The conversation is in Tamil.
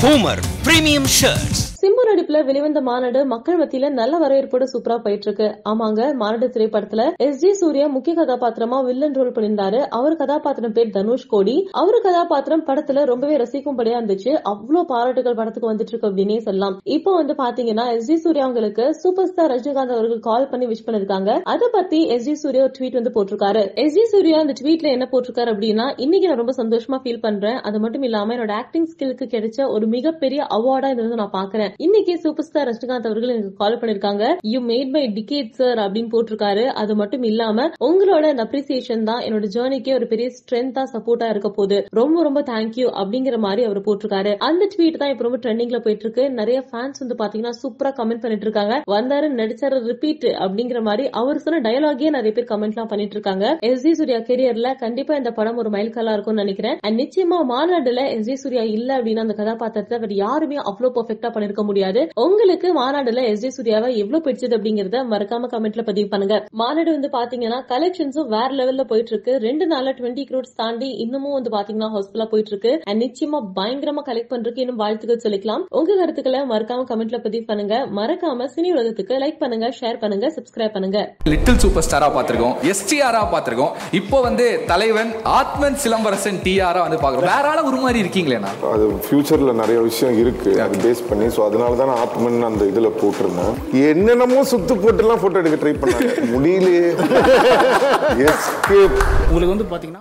Homer Premium Shirts. சிம்பு வெளிவந்த மாநாடு மக்கள் மத்தியில நல்ல வரவேற்போடு சூப்பரா போயிட்டு இருக்கு ஆமாங்க மாநாடு திரைப்படத்துல எஸ். ஜி. சூர்யா முக்கிய கதாபாத்திரமா வில்லன் ரோல் பண்ணியிருந்தாரு. அவர் கதாபாத்திரம் பேர் தனுஷ் கோடி. அவர் கதாபாத்திரம் படத்துல ரொம்பவே ரசிக்கும்படியா இருந்துச்சு. அவ்வளவு பாராட்டுகள் படத்துக்கு வந்துட்டு இருக்கு அப்படின்னே சொல்லலாம். இப்போ வந்து பாத்தீங்கன்னா எஸ். ஜி. சூர்யா அவங்களுக்கு சூப்பர் ஸ்டார் ரஜினிகாந்த் அவர்கள் கால் பண்ணி விஷ் பண்ணிருக்காங்க அதை பத்தி எஸ். ஜி. சூர்யா ஒரு ட்வீட் வந்து போட்டிருக்காரு. எஸ். ஜி. சூர்யா அந்த ட்வீட்ல என்ன போட்டிருக்காரு அப்படின்னா இன்னைக்கு நான் ரொம்ப சந்தோஷமா ஃபீல் பண்றேன். அது மட்டும் இல்லாம என்னோட ஆக்டிங் ஸ்கிலுக்கு கிடைச்ச ஒரு மிகப்பெரிய அவார்டா இது வந்து நான் பாக்குறேன். இன்னைக்கு சூப்பர் ஸ்டார் ரஜினிகாந்த் அவர்கள் எனக்கு கால் பண்ணிருக்காங்க. You made my decade sir அப்படின்னு போட்டிருக்காரு. அது மட்டும் இல்லாம உங்களோட அந்த அப்ரிசியேஷன் தான் என்னோட ஜேர்னிக்கே ஒரு பெரிய ஸ்ட்ரென்த்தா சப்போர்ட்டா இருக்க போகுது. ரொம்ப ரொம்ப தேங்க்யூ அப்படிங்கிற மாதிரி அவர் போட்டிருக்காரு. அந்த ட்வீட் தான் இப்ப ரொம்ப ட்ரெண்டிங்ல போயிட்டு இருக்கு நிறைய ஃபேன்ஸ் வந்து பாத்தீங்கன்னா சூப்பரா கமெண்ட் பண்ணிட்டு இருக்காங்க. வந்தாரு நடிச்சாரு ரிப்பீட் அப்படிங்கிற மாதிரி அவர் சொன்ன டயலாகே நிறைய பேர் கமெண்ட் எல்லாம் பண்ணிட்டு இருக்காங்க. எஸ் ஜி சூர்யா கெரியர்ல கண்டிப்பா இந்த படம் ஒரு மைல்கல்லா இருக்கும்னு நினைக்கிறேன். அண்ட் நிச்சயமா மாநாடுல எஸ் ஜி சூர்யா இல்ல அப்படின்னா அந்த கதாபாத்திரத்தை அவர் யாருமே அவ்வளவு பெர்ஃபெக்டா பண்ணிருக்க முடியாது. உங்களுக்கு மாநாடுல எஸ் ஜே சூர்யாவை எவ்வளவு பிடிச்சது அப்படிங்கறத மறக்காம கமெண்ட்ல பதிவு பண்ணுங்க. மாநாடு வந்து பாத்தீங்கன்னா கலெக்ஷன்ஸும் வேற லெவல்ல போயிட்டு இருக்கு ரெண்டு நாள்ல டுவெண்ட்டி க்ரோட்ஸ் தாண்டி இன்னமும் வந்து பாத்தீங்கன்னா ஹவுஸ்ஃபுல்லா போயிட்டு இருக்கு அண்ட் நிச்சயமா பயங்கரமா கலெக்ட் பண்றதுக்கு இன்னும் வாழ்த்துக்கள் சொல்லிக்கலாம். உங்க கருத்துக்களை மறக்காம கமெண்ட்ல பதிவு பண்ணுங்க. மறக்காம சினி உலகத்துக்கு லைக் பண்ணுங்க ஷேர் பண்ணுங்க சப்ஸ்கிரைப் பண்ணுங்க. லிட்டில் சூப்பர் ஸ்டாரா பார்த்திருக்கோம் எஸ்டிஆரா பார்த்திருக்கோம். இப்போ வந்து தலைவன் ஆத்மன் சிலம்பரசன் டிஆரா வந்து பாக்குறோம் வேற ஆள உருமாறி இருக்கீங்களேண்ணா? அது ஃபியூச்சர்ல நிறைய விஷயம் இருக்கு. அது பேஸ் பண்ணி ஸோ அதனால தான் ஆத்மன் அந்த இதுல போட்டிருந்தேன். என்னென்னமோ சுத்து போட்டுலாம் போட்டோ எடுக்க ட்ரை பண்ணாங்க. முடியலையே. எஸ்கேப் உங்களுக்கு வந்து பாத்தீங்கன்னா